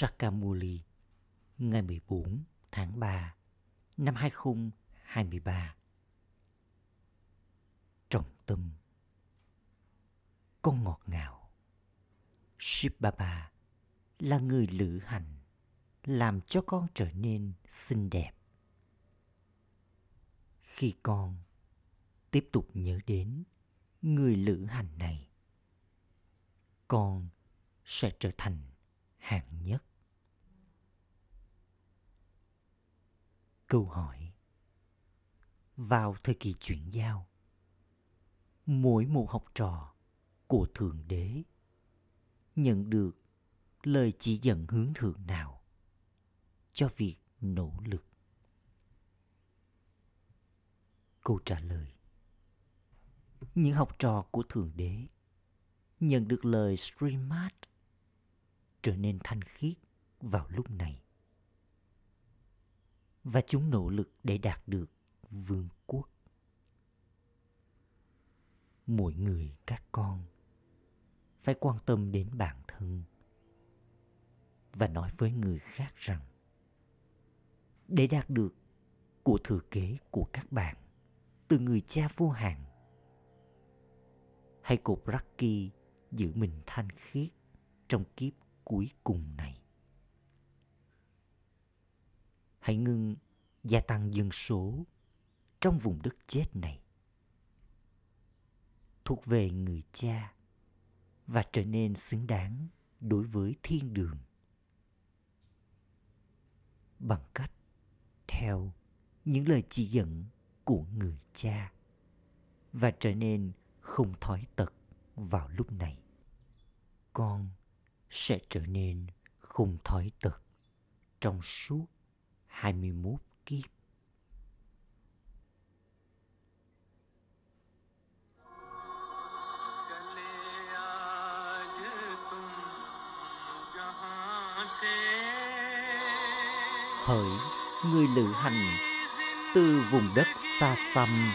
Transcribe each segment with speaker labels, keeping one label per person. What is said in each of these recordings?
Speaker 1: Sakamuli ngày 14 tháng 3 năm 2023. Trọng tâm Con ngọt ngào Shiv Baba là người lữ hành làm cho con trở nên xinh đẹp. Khi con tiếp tục nhớ đến người lữ hành này, con sẽ trở thành hạng nhất. Câu hỏi Vào thời kỳ chuyển giao, mỗi một học trò của Thượng Đế nhận được lời chỉ dẫn hướng thượng nào cho việc nỗ lực? Câu trả lời Những học trò của Thượng Đế nhận được lời Srimad trở nên thanh khiết vào lúc này. Và chúng nỗ lực để đạt được vương quốc. Mỗi người, các con, phải quan tâm đến bản thân và nói với người khác rằng, để đạt được của thừa kế của các bạn từ người cha vô hạn, hãy cột Raki giữ mình thanh khiết trong kiếp cuối cùng này. Hãy ngưng gia tăng dân số trong vùng đất chết này. Thuộc về người cha và trở nên xứng đáng đối với thiên đường. Bằng cách theo những lời chỉ dẫn của người cha và trở nên không thói tật vào lúc này. Con sẽ trở nên không thói tật trong suốt 21 kiếp. Hỡi người lữ hành từ vùng đất xa xăm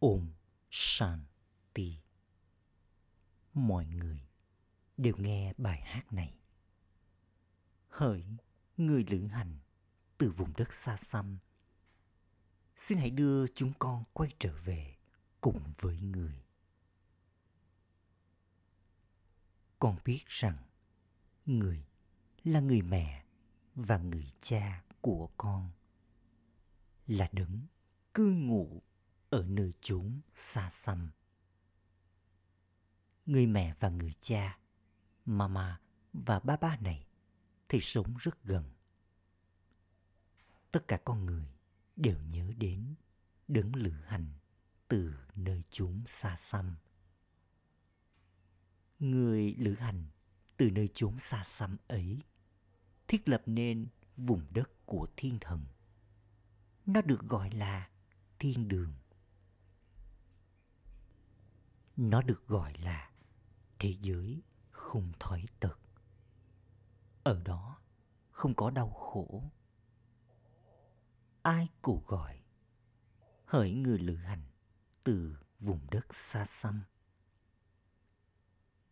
Speaker 1: Om Shanti. Mọi người đều nghe bài hát này. Hỡi người lữ hành từ vùng đất xa xăm, xin hãy đưa chúng con quay trở về cùng với người. Con biết rằng người là người mẹ và người cha của con là đấng
Speaker 2: cư ngụ ở nơi chốn xa xăm. Người mẹ và người cha, mama và ba ba này thì sống rất gần. Tất cả con người đều nhớ đến đấng lữ hành từ nơi chốn xa xăm. Người lữ hành từ nơi chốn xa xăm ấy thiết lập nên vùng đất của thiên thần. Nó được gọi là thiên đường. Nó được gọi là thế giới không thói tật. Ở đó không có đau khổ. Ai cụ gọi hỡi người lữ hành từ vùng đất xa xăm.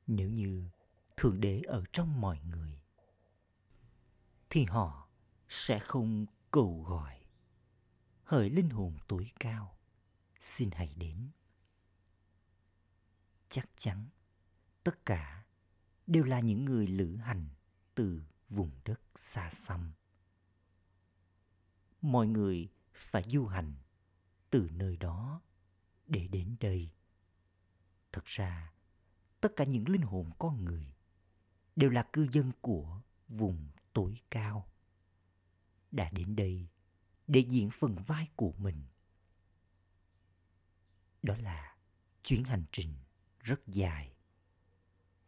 Speaker 2: Nếu như Thượng Đế ở trong mọi người, thì họ sẽ không cầu gọi. Hỡi linh hồn tối cao, xin hãy đến. Chắc chắn, tất cả đều là những người lữ hành từ vùng đất xa xăm. Mọi người phải du hành từ nơi đó để đến đây. Thật ra, tất cả những linh hồn con người đều là cư dân của vùng tối cao. Đã đến đây để diễn phần vai của mình. Đó là chuyến hành trình rất dài.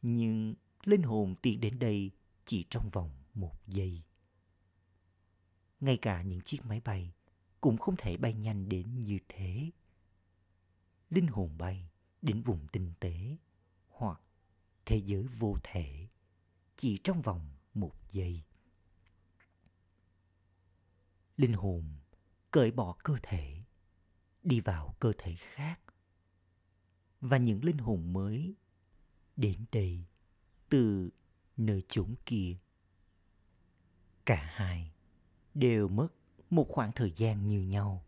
Speaker 2: Nhưng linh hồn tiến đến đây chỉ trong vòng một giây. Ngay cả những chiếc máy bay cũng không thể bay nhanh đến như thế. Linh hồn bay đến vùng tinh tế hoặc thế giới vô thể chỉ trong vòng một giây. Linh hồn cởi bỏ cơ thể, đi vào cơ thể khác. Và những linh hồn mới đến đây từ nơi chốn kia. Cả hai đều mất một khoảng thời gian như nhau.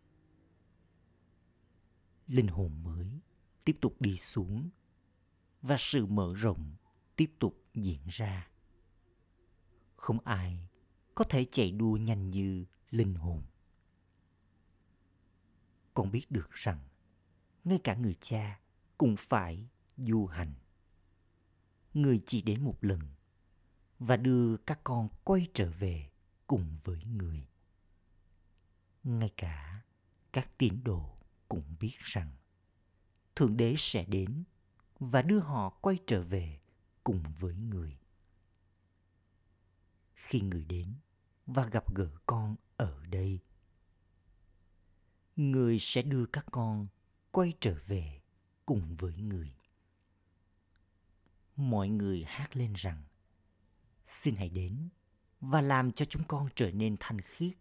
Speaker 2: Linh hồn mới tiếp tục đi xuống và sự mở rộng tiếp tục diễn ra. Không ai có thể chạy đua nhanh như linh hồn. Con biết được rằng ngay cả người cha cũng phải du hành. Người chỉ đến một lần và đưa các con quay trở về cùng với người ngay cả các tín đồ cũng biết rằng thượng đế sẽ đến và đưa họ quay trở về cùng với người khi người đến và gặp gỡ con ở đây, người sẽ đưa các con quay trở về cùng với người mọi người hát lên rằng xin hãy đến và làm cho chúng con trở nên thanh khiết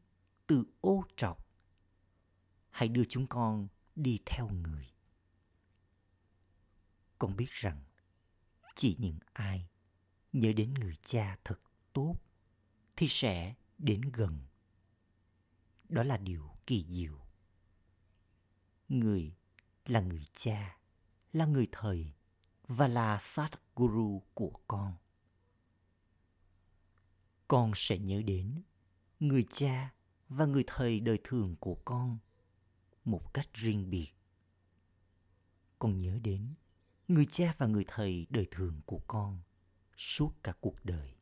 Speaker 2: từ ô trọc. Hãy đưa chúng con đi theo người. Con biết rằng chỉ những ai nhớ đến người cha thật tốt thì sẽ đến gần. Đó là điều kỳ diệu. Người là người cha, là người thầy và là Satguru của con. Con sẽ nhớ đến người cha và người thầy đời thường của con một cách riêng biệt. Con nhớ đến người cha và người thầy đời thường của con suốt cả cuộc đời.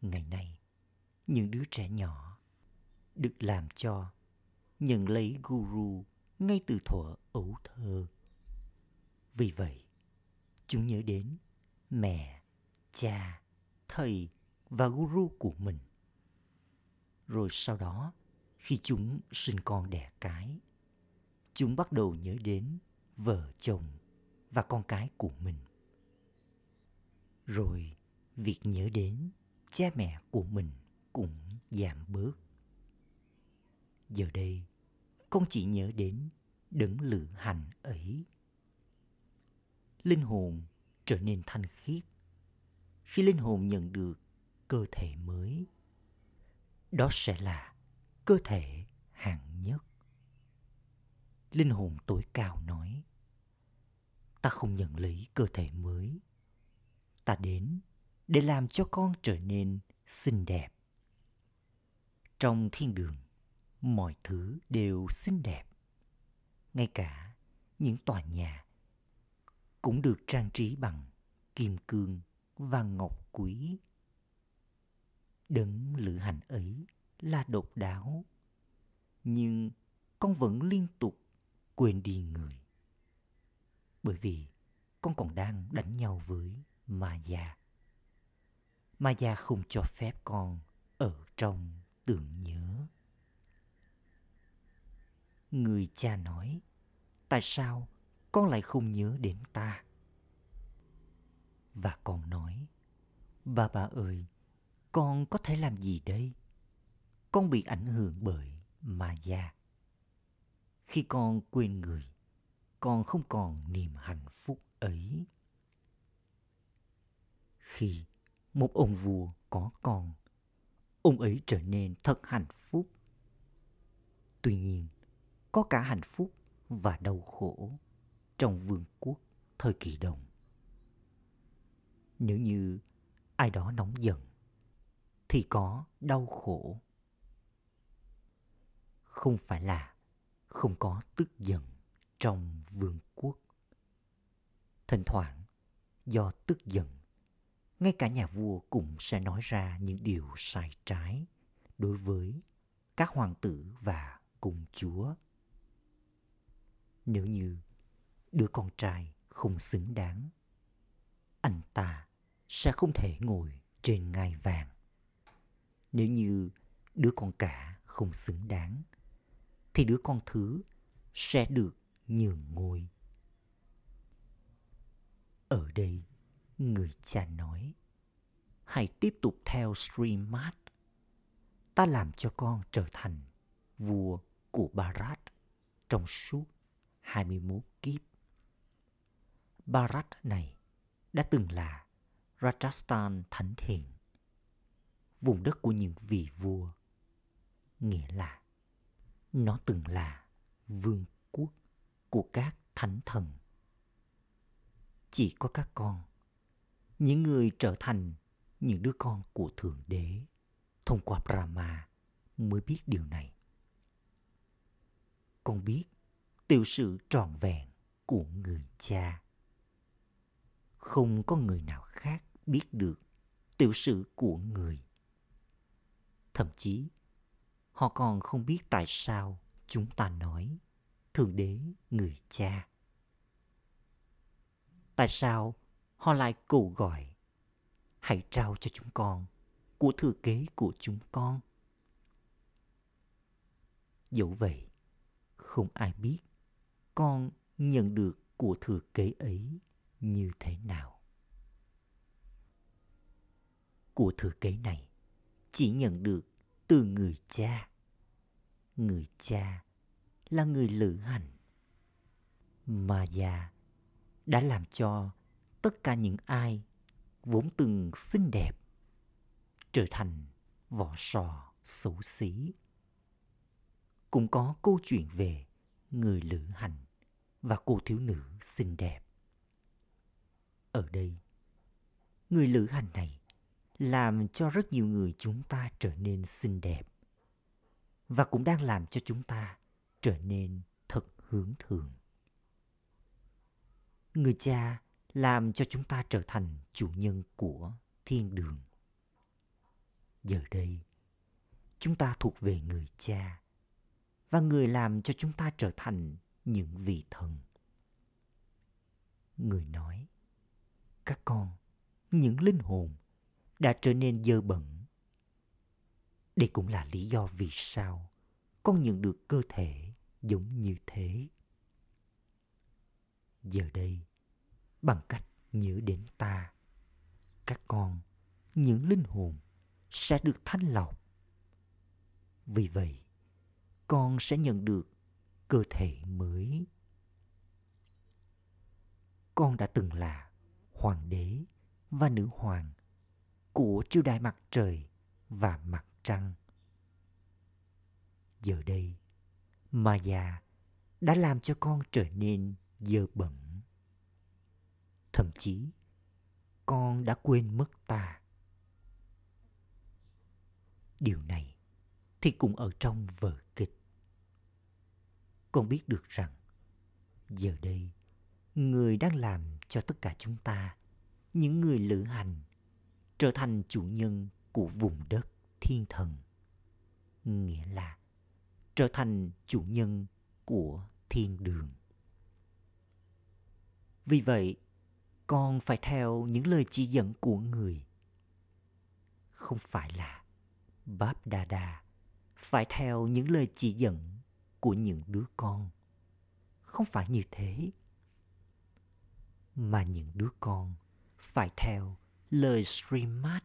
Speaker 2: Ngày nay, những đứa trẻ nhỏ được làm cho nhận lấy guru ngay từ thuở ấu thơ. Vì vậy, chúng nhớ đến mẹ, cha, thầy và guru của mình. Rồi sau đó khi chúng sinh con đẻ cái chúng bắt đầu nhớ đến vợ chồng và con cái của mình. Rồi việc nhớ đến cha mẹ của mình cũng giảm bớt. Giờ đây con chỉ nhớ đến đấng lựa hành ấy linh hồn trở nên thanh khiết khi linh hồn nhận được cơ thể mới. Đó sẽ là cơ thể hạng nhất. Linh hồn tối cao nói, ta không nhận lấy cơ thể mới. Ta đến để làm cho con trở nên xinh đẹp. Trong thiên đường, mọi thứ đều xinh đẹp, ngay cả những tòa nhà cũng được trang trí bằng kim cương và ngọc quý. Đấng lữ hành ấy là độc đáo, nhưng con vẫn liên tục quên đi người. Bởi vì con còn đang đánh nhau với ma già ma già không cho phép con ở trong tưởng nhớ. Người cha nói, tại sao con lại không nhớ đến ta. Và con nói, bà bà ơi, con có thể làm gì đây? Con bị ảnh hưởng bởi ma gia khi con quên người, con không còn niềm hạnh phúc ấy. Khi một ông vua có con, ông ấy trở nên thật hạnh phúc. Tuy nhiên, có cả hạnh phúc và đau khổ trong vương quốc thời kỳ đồng. Nếu như ai đó nóng giận, thì có đau khổ. Không phải là không có tức giận trong vương quốc. Thỉnh thoảng, do tức giận, ngay cả nhà vua cũng sẽ nói ra những điều sai trái đối với các hoàng tử và cung chúa. Nếu như đứa con trai không xứng đáng. Anh ta sẽ không thể ngồi trên ngai vàng. Nếu như đứa con cả không xứng đáng, thì đứa con thứ sẽ được nhường ngôi. Ở đây, người cha nói, hãy tiếp tục theo stream mát. Ta làm cho con trở thành vua của Barat trong suốt 21 kiếp. Barat này đã từng là Rajasthan thánh thiện, vùng đất của những vị vua, nghĩa là nó từng là vương quốc của các thánh thần. Chỉ có các con, những người trở thành những đứa con của Thượng Đế thông qua Brahma mới biết điều này. Con biết tiểu sự trọn vẹn của người cha. Không có người nào khác biết được tiểu sử của người. Thậm chí, họ còn không biết tại sao chúng ta nói Thượng Đế người cha. Tại sao họ lại cầu gọi hãy trao cho chúng con của thừa kế của chúng con. Dẫu vậy, không ai biết con nhận được của thừa kế ấy như thế nào. Của thừa kế này, chỉ nhận được từ người cha. Người cha là người lữ hành. Mà già đã làm cho tất cả những ai vốn từng xinh đẹp trở thành vỏ sò xấu xí. Cũng có câu chuyện về người lữ hành và cô thiếu nữ xinh đẹp. Ở đây, người lữ hành này làm cho rất nhiều người chúng ta trở nên xinh đẹp và cũng đang làm cho chúng ta trở nên thật hướng thượng. Người cha làm cho chúng ta trở thành chủ nhân của thiên đường. Giờ đây, chúng ta thuộc về người cha và người làm cho chúng ta trở thành những vị thần. Người nói, các con, những linh hồn đã trở nên dơ bẩn. Đây cũng là lý do vì sao con nhận được cơ thể giống như thế. Giờ đây, bằng cách nhớ đến ta, các con, những linh hồn sẽ được thanh lọc. Vì vậy, con sẽ nhận được cơ thể mới. Con đã từng là hoàng đế và nữ hoàng của triều đại mặt trời và mặt trăng. Giờ đây, Maya đã làm cho con trở nên dơ bẩn. Thậm chí, con đã quên mất ta. Điều này thì cũng ở trong vở kịch. Con biết được rằng giờ đây người đang làm cho tất cả chúng ta, những người lữ hành, trở thành chủ nhân của vùng đất thiên thần. Nghĩa là trở thành chủ nhân của thiên đường. Vì vậy, con phải theo những lời chỉ dẫn của người. Không phải là Báp Đa Đa phải theo những lời chỉ dẫn của những đứa con. Không phải như thế. Mà những đứa con phải theo lời Srimad.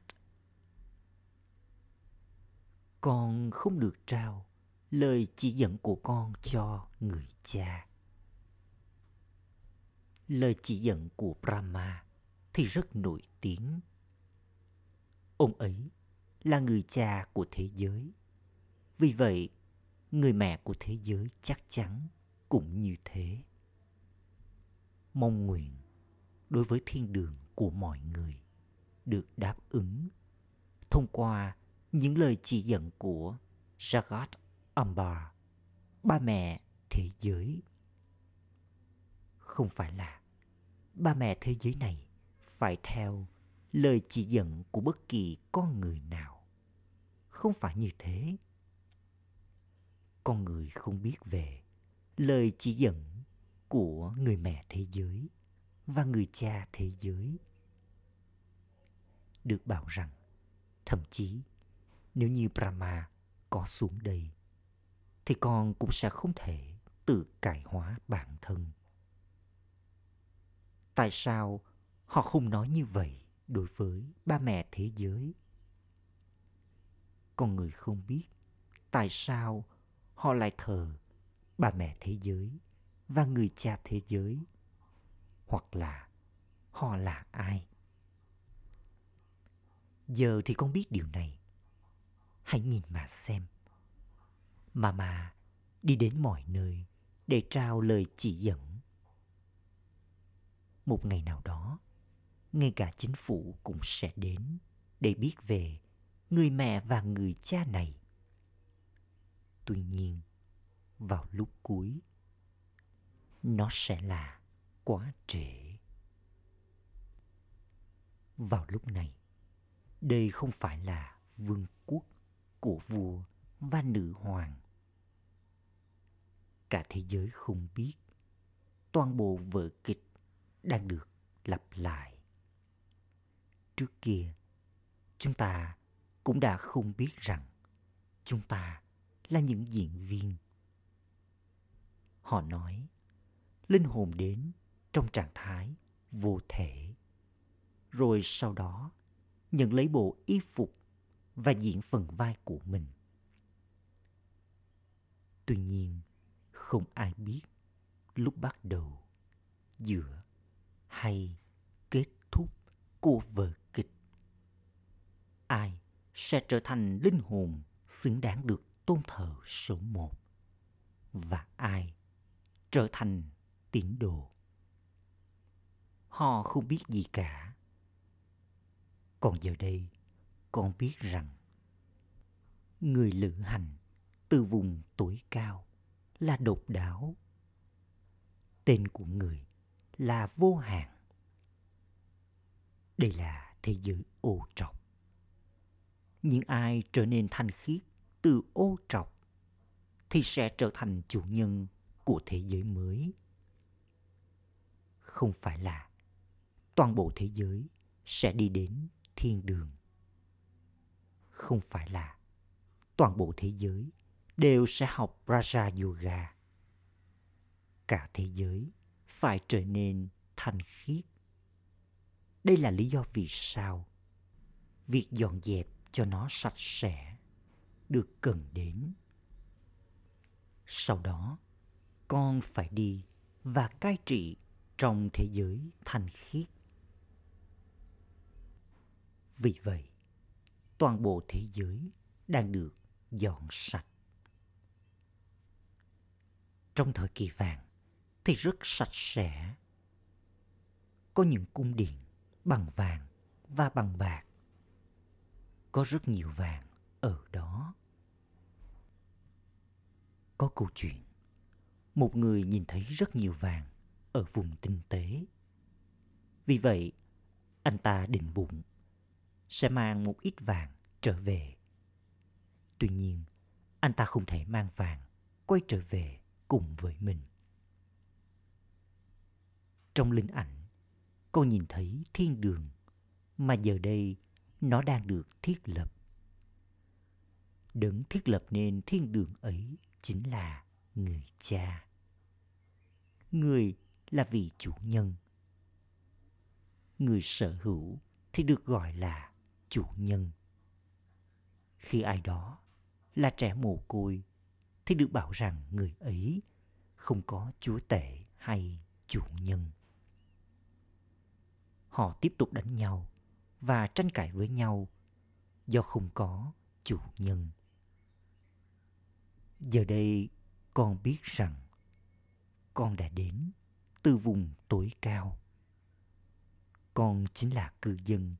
Speaker 2: Con không được trao lời chỉ dẫn của con cho người cha. Lời chỉ dẫn của Brahma thì rất nổi tiếng. Ông ấy là người cha của thế giới. Vì vậy, người mẹ của thế giới chắc chắn cũng như thế. Mong nguyện đối với thiên đường của mọi người được đáp ứng thông qua những lời chỉ dẫn của Jagat Ambar, ba mẹ thế giới. Không phải là ba mẹ thế giới này phải theo lời chỉ dẫn của bất kỳ con người nào. Không phải như thế. Con người không biết về lời chỉ dẫn của người mẹ thế giới và người cha thế giới. Được bảo rằng, thậm chí nếu như Brahma có xuống đây, thì con cũng sẽ không thể tự cải hóa bản thân. Tại sao họ không nói như vậy đối với ba mẹ thế giới? Con người không biết tại sao họ lại thờ ba mẹ thế giới và người cha thế giới hoặc là họ là ai? Giờ thì con biết điều này. Hãy nhìn mà xem. Mà mà đi đến mọi nơi để trao lời chỉ dẫn. Một ngày nào đó, ngay cả chính phủ cũng sẽ đến để biết về người mẹ và người cha này. Tuy nhiên, vào lúc cuối, nó sẽ là quá trễ. Vào lúc này, đây không phải là vương quốc của vua và nữ hoàng. Cả thế giới không biết, toàn bộ vở kịch đang được lặp lại. Trước kia, chúng ta cũng đã không biết rằng chúng ta là những diễn viên. Họ nói, linh hồn đến trong trạng thái vô thể. Rồi sau đó, nhận lấy bộ y phục và diễn phần vai của mình. Tuy nhiên, không ai biết lúc bắt đầu, giữa hay kết thúc của vở kịch. Ai sẽ trở thành linh hồn xứng đáng được tôn thờ số một? Và ai trở thành tín đồ? Họ không biết gì cả. Còn giờ đây, con biết rằng người lữ hành từ vùng tuổi cao là độc đáo. Tên của người là vô hạn. Đây là thế giới ô trọc. Những ai trở nên thanh khiết từ ô trọc thì sẽ trở thành chủ nhân của thế giới mới. Không phải là toàn bộ thế giới sẽ đi đến thiên đường. Không phải là toàn bộ thế giới đều sẽ học raja yoga. Cả thế giới phải trở nên thanh khiết. Đây là lý do vì sao việc dọn dẹp cho nó sạch sẽ được cần đến. Sau đó, con phải đi và cai trị trong thế giới thanh khiết vì vậy toàn bộ thế giới đang được dọn sạch trong thời kỳ vàng thì rất sạch sẽ có những cung điện bằng vàng và bằng bạc có rất nhiều vàng ở đó có câu chuyện. Một người nhìn thấy rất nhiều vàng ở vùng tinh tế. Vì vậy, anh ta định bụng sẽ mang một ít vàng trở về. Tuy nhiên, anh ta không thể mang vàng quay trở về cùng với mình. Trong linh ảnh, cô nhìn thấy thiên đường mà giờ đây nó đang được thiết lập. Đấng thiết lập nên thiên đường ấy chính là người cha. Người là vị chủ nhân. Người sở hữu thì được gọi là chủ nhân. Khi ai đó là trẻ mồ côi, thì được bảo rằng người ấy không có chúa tể hay chủ nhân. Họ tiếp tục đánh nhau và tranh cãi với nhau do không có chủ nhân. Giờ đây con biết rằng con đã đến từ vùng tối cao. Con chính là cư dân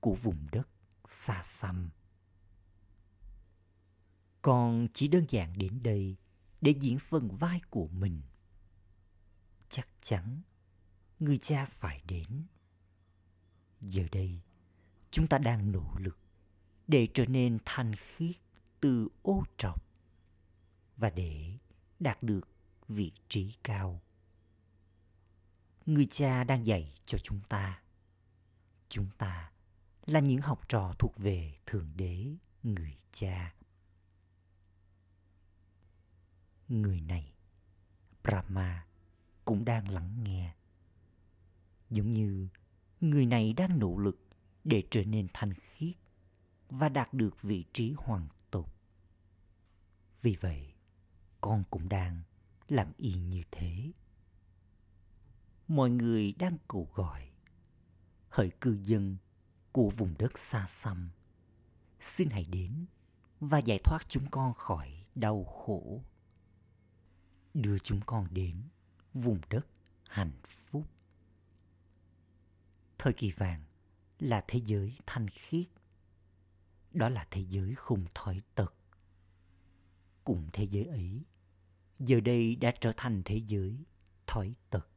Speaker 2: của vùng đất xa xăm. Con chỉ đơn giản đến đây để diễn phần vai của mình. Chắc chắn người cha phải đến. Giờ đây, chúng ta đang nỗ lực để trở nên thanh khiết từ ô trọc và để đạt được vị trí cao. Người cha đang dạy cho chúng ta. Chúng ta là những học trò thuộc về Thượng Đế, người cha. Người này, Brahma, cũng đang lắng nghe. Giống như người này đang nỗ lực để trở nên thanh khiết và đạt được vị trí hoàn tục. Vì vậy, con cũng đang làm y như thế. Mọi người đang cầu gọi. Hỡi cư dân của vùng đất xa xăm, xin hãy đến và giải thoát chúng con khỏi đau khổ. Đưa chúng con đến vùng đất hạnh phúc. Thời kỳ vàng là thế giới thanh khiết. Đó là thế giới không thói tật. Cùng thế giới ấy, giờ đây đã trở thành thế giới thói tật.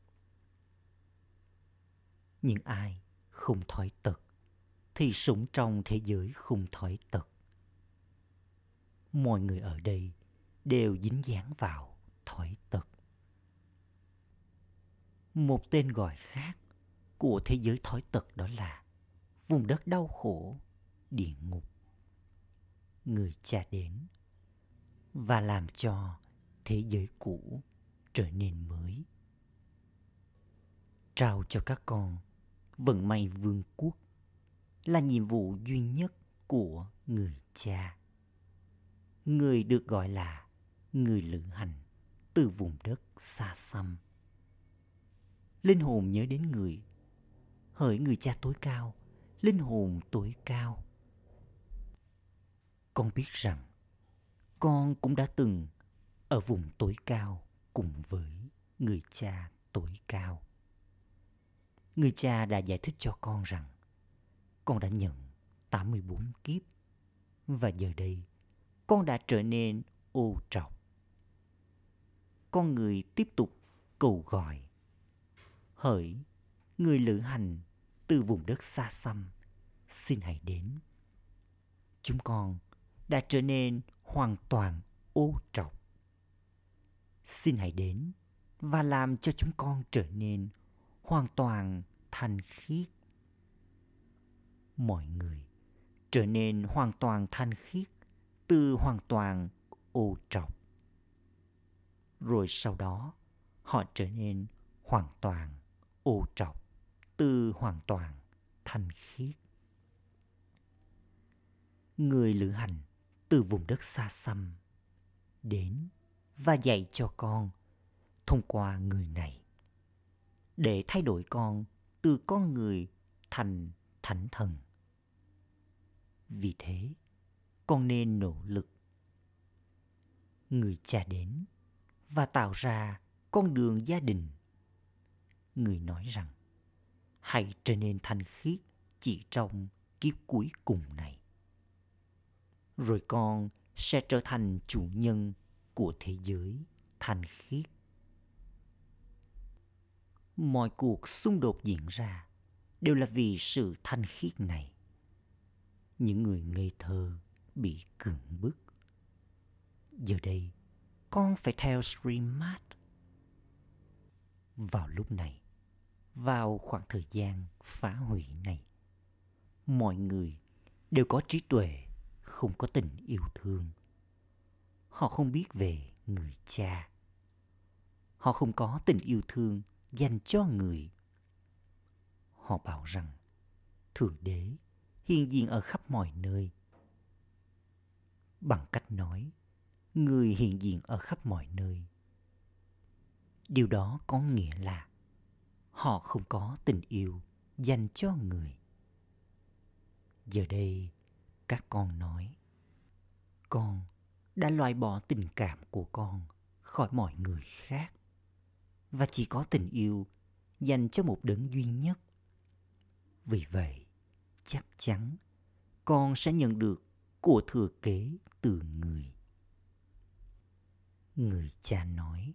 Speaker 2: Nhưng ai không thói tật thì sủng trong thế giới không thói tật. Mọi người ở đây đều dính dáng vào thói tật. Một tên gọi khác của thế giới thói tật đó là vùng đất đau khổ, địa ngục. Người cha đến và làm cho thế giới cũ trở nên mới. Trao cho các con vận may vương quốc là nhiệm vụ duy nhất của người cha. Người được gọi là người lữ hành từ vùng đất xa xăm. Linh hồn nhớ đến người, hỡi người cha tối cao, linh hồn tối cao. Con biết rằng con cũng đã từng ở vùng tối cao cùng với người cha tối cao. Người cha đã giải thích cho con rằng con đã nhận 84 kiếp và giờ đây con đã trở nên ô trọc. Con người tiếp tục cầu gọi. Hỡi người lữ hành từ vùng đất xa xăm, xin hãy đến. Chúng con đã trở nên hoàn toàn ô trọc. Xin hãy đến và làm cho chúng con trở nên hoàn toàn thanh khiết mọi người, trở nên hoàn toàn thanh khiết từ hoàn toàn ô trọc. Rồi sau đó, họ trở nên hoàn toàn ô trọc từ hoàn toàn thanh khiết. Người lữ hành từ vùng đất xa xăm đến và dạy cho con thông qua người này để thay đổi con từ con người thành thánh thần vì thế, con nên nỗ lực. Người cha đến và tạo ra con đường gia đình. Người nói rằng, hãy trở nên thanh khiết chỉ trong kiếp cuối cùng này. Rồi con sẽ trở thành chủ nhân của thế giới thanh khiết. Mọi cuộc xung đột diễn ra đều là vì sự thanh khiết này những người ngây thơ bị cưỡng bức. Giờ đây, con phải theo stream vào lúc này, vào khoảng thời gian phá hủy này, mọi người đều có trí tuệ, không có tình yêu thương. Họ không biết về người cha. Họ không có tình yêu thương dành cho người. Họ bảo rằng, thượng đế hiện diện ở khắp mọi nơi. Bằng cách nói, người hiện diện ở khắp mọi nơi. Điều đó có nghĩa là họ không có tình yêu dành cho người. Giờ đây, các con nói, con đã loại bỏ tình cảm của con khỏi mọi người khác và chỉ có tình yêu dành cho một đấng duy nhất. Vì vậy chắc chắn con sẽ nhận được của thừa kế từ người. Người cha nói,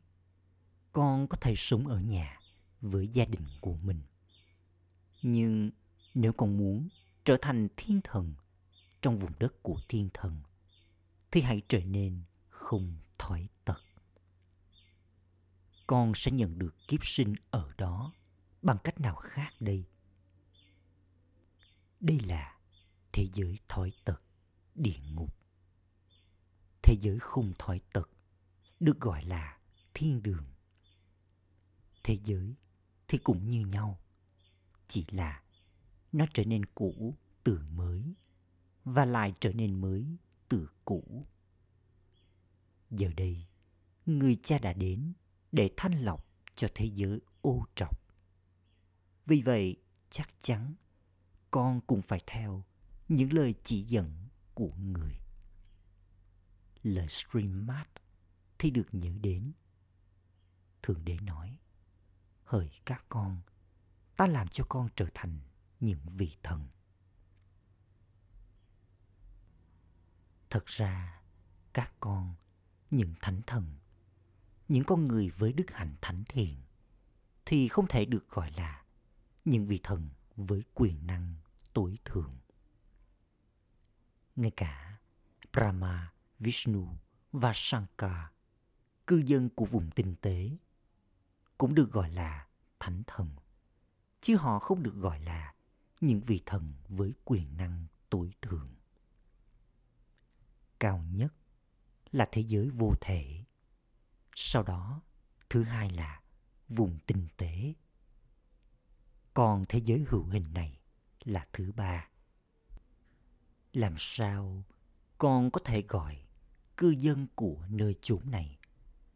Speaker 2: con có thể sống ở nhà với gia đình của mình. Nhưng nếu con muốn trở thành thiên thần trong vùng đất của thiên thần, thì hãy trở nên không thói tật. Con sẽ nhận được kiếp sinh ở đó bằng cách nào khác đây? Đây là thế giới thói tật, địa ngục. Thế giới không thói tật được gọi là thiên đường. Thế giới thì cũng như nhau, chỉ là nó trở nên cũ từ mới và lại trở nên mới từ cũ. Giờ đây, người cha đã đến để thanh lọc cho thế giới ô trọc. Vì vậy, chắc chắn con cũng phải theo những lời chỉ dẫn của người. Lời stream mát thì được nhớ đến. Thượng đế nói, hỡi các con, ta làm cho con trở thành những vị thần. Thật ra, các con, những thánh thần, những con người với đức hạnh thánh thiện thì không thể được gọi là những vị thần với quyền năng tối thượng. Ngay cả brahma, vishnu và shankar, cư dân của vùng tinh tế, cũng được gọi là thánh thần, chứ họ không được gọi là những vị thần với quyền năng tối thượng. Cao nhất là thế giới vô thể, sau đó thứ hai là vùng tinh tế. Còn thế giới hữu hình này là thứ ba. Làm sao con có thể gọi cư dân của nơi chốn này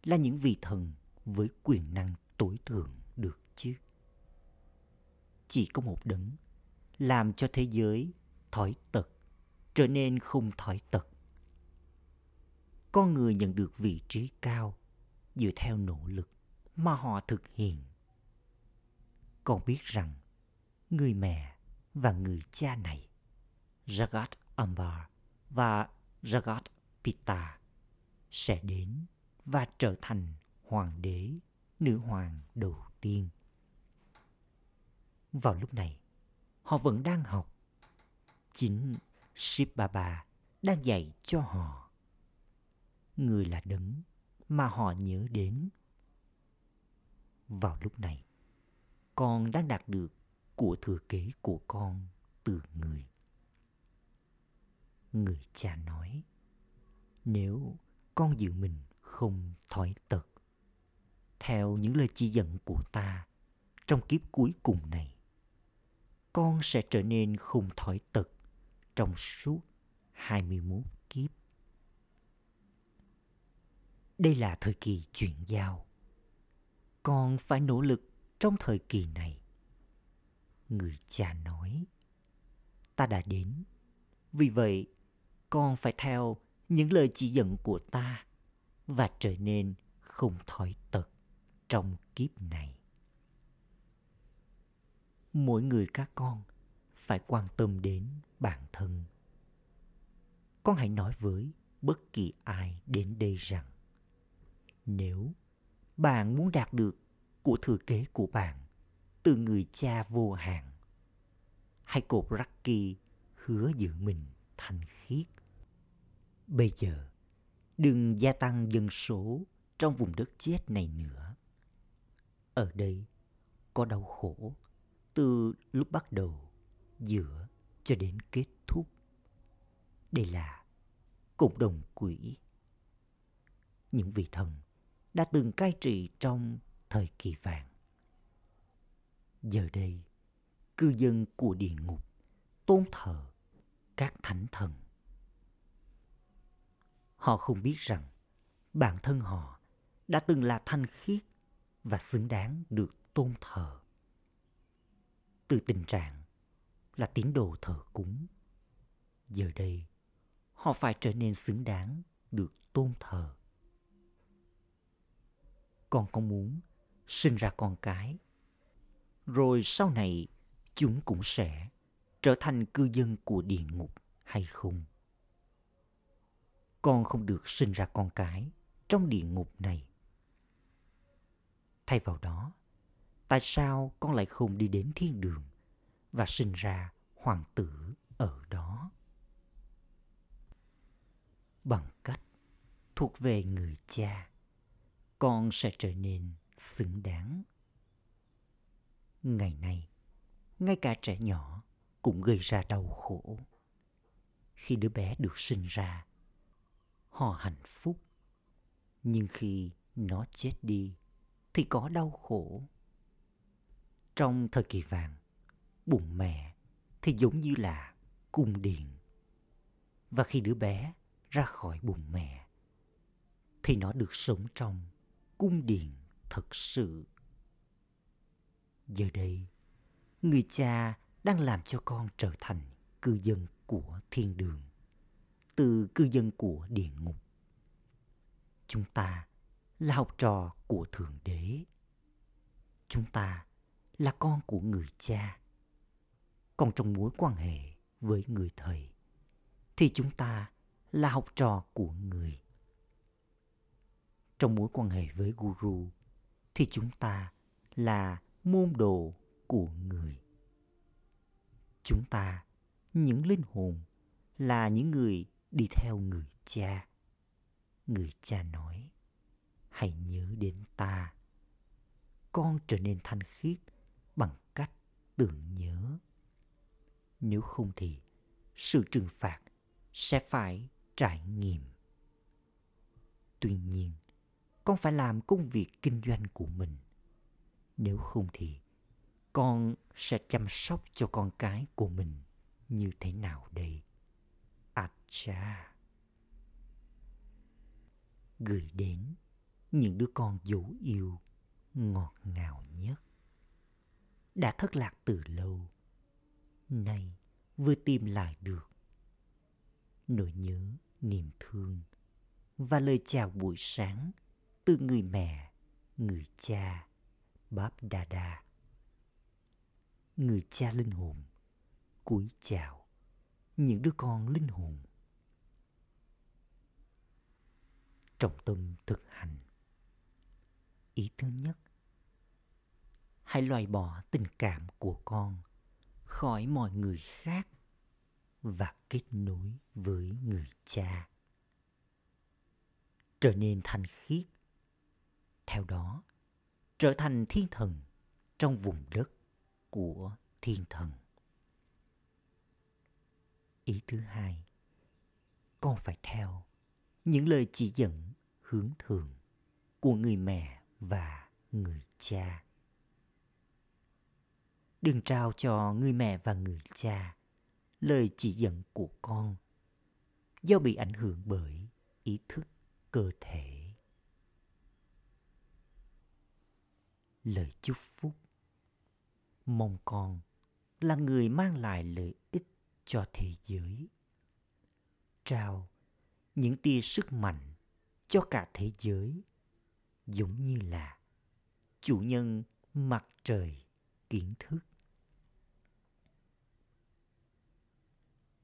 Speaker 2: là những vị thần với quyền năng tối thượng được chứ? Chỉ có một đấng làm cho thế giới thói tật trở nên không thói tật. Con người nhận được vị trí cao dựa theo nỗ lực mà họ thực hiện. Con biết rằng người mẹ và người cha này Jagat Ambar và Jagat Pita sẽ đến và trở thành hoàng đế, nữ hoàng đầu tiên. Vào lúc này, họ vẫn đang học. Chính Shiv Baba đang dạy cho họ. Người là đấng mà họ nhớ đến. Vào lúc này, con đang đạt được của thừa kế của con từ người. Người cha nói, nếu con giữ mình không thói tật, theo những lời chỉ dẫn của ta trong kiếp cuối cùng này, con sẽ trở nên không thói tật trong suốt 21 kiếp. Đây là thời kỳ chuyển giao. Con phải nỗ lực trong thời kỳ này. Người cha nói, ta đã đến. Vì vậy, con phải theo những lời chỉ dẫn của ta và trở nên không thói tật trong kiếp này. Mỗi người các con phải quan tâm đến bản thân. Con hãy nói với bất kỳ ai đến đây rằng nếu bạn muốn đạt được của thừa kế của bạn từ người cha vô hạn hai cột Rocky hứa giữ mình thanh khiết. Bây giờ, đừng gia tăng dân số trong vùng đất chết này nữa. Ở đây có đau khổ từ lúc bắt đầu, giữa cho đến kết thúc. Đây là cộng đồng quỷ. Những vị thần đã từng cai trị trong thời kỳ vàng. Giờ đây, cư dân của địa ngục tôn thờ các thánh thần. Họ không biết rằng bản thân họ đã từng là thanh khiết và xứng đáng được tôn thờ. Từ tình trạng là tín đồ thờ cúng, giờ đây họ phải trở nên xứng đáng được tôn thờ. Con có muốn sinh ra con cái, rồi sau này chúng cũng sẽ trở thành cư dân của địa ngục hay không? Con không được sinh ra con cái trong địa ngục này. Thay vào đó, tại sao con lại không đi đến thiên đường và sinh ra hoàng tử ở đó? Bằng cách thuộc về người cha, con sẽ trở nên xứng đáng. Ngày nay, ngay cả trẻ nhỏ cũng gây ra đau khổ. Khi đứa bé được sinh ra, họ hạnh phúc. Nhưng khi nó chết đi, thì có đau khổ. Trong thời kỳ vàng, bụng mẹ thì giống như là cung điện. Và khi đứa bé ra khỏi bụng mẹ, thì nó được sống trong cung điện thật sự. Giờ đây, người cha đang làm cho con trở thành cư dân của thiên đường từ cư dân của địa ngục. Chúng ta là học trò của thượng đế. Chúng ta là con của người cha. Còn trong mối quan hệ với người thầy thì chúng ta là học trò của người. Trong mối quan hệ với guru thì chúng ta là môn đồ của người. Chúng ta, những linh hồn, là những người đi theo người cha. Người cha nói, hãy nhớ đến ta. Con trở nên thanh khiết bằng cách tưởng nhớ. Nếu không thì sự trừng phạt sẽ phải trải nghiệm. Tuy nhiên, con phải làm công việc kinh doanh của mình nếu không thì con sẽ chăm sóc cho con cái của mình như thế nào đây? À cha! Gửi đến những đứa con dấu yêu ngọt ngào nhất. Đã thất lạc từ lâu, nay vừa tìm lại được. Nỗi nhớ, niềm thương và lời chào buổi sáng từ người mẹ, người cha, Báp Đà Đà người cha linh hồn, cúi chào những đứa con linh hồn. Trọng tâm thực hành. Ý thứ nhất, hãy loại bỏ tình cảm của con khỏi mọi người khác và kết nối với người cha. Trở nên thanh khiết. Theo đó trở thành thiên thần trong vùng đất của thiên thần. Ý thứ hai, con phải theo những lời chỉ dẫn hướng thường của người mẹ và người cha. Đừng trao cho người mẹ và người cha lời chỉ dẫn của con do bị ảnh hưởng bởi ý thức cơ thể. Lời chúc phúc. Mong con là người mang lại lợi ích cho thế giới. Trao những tia sức mạnh cho cả thế giới, giống như là chủ nhân mặt trời kiến thức.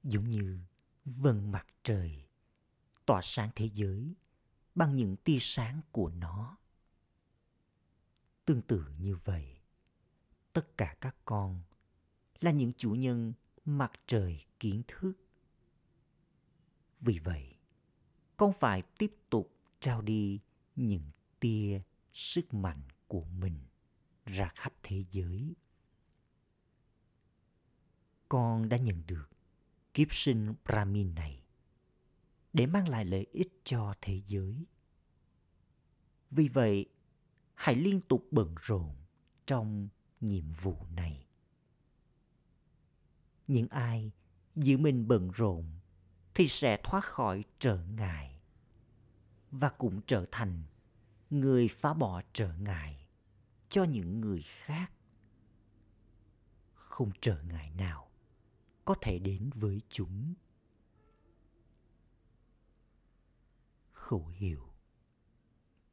Speaker 2: Giống như vầng mặt trời tỏa sáng thế giới bằng những tia sáng của nó tương tự như vậy. Tất cả các con là những chủ nhân mặt trời kiến thức. Vì vậy, con phải tiếp tục trao đi những tia sức mạnh của mình ra khắp thế giới. Con đã nhận được kiếp sinh brahmin này để mang lại lợi ích cho thế giới. Vì vậy hãy liên tục bận rộn trong nhiệm vụ này. Những ai giữ mình bận rộn thì sẽ thoát khỏi trở ngại và cũng trở thành người phá bỏ trở ngại cho những người khác. Không trở ngại nào có thể đến với chúng. Khẩu hiệu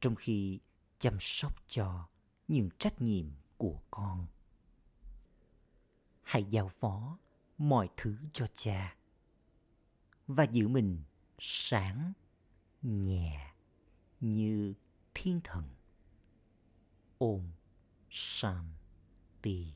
Speaker 2: trong khi chăm sóc cho những trách nhiệm của con. Hãy giao phó mọi thứ cho cha và giữ mình sáng, nhẹ như thiên thần. Ôm shanti.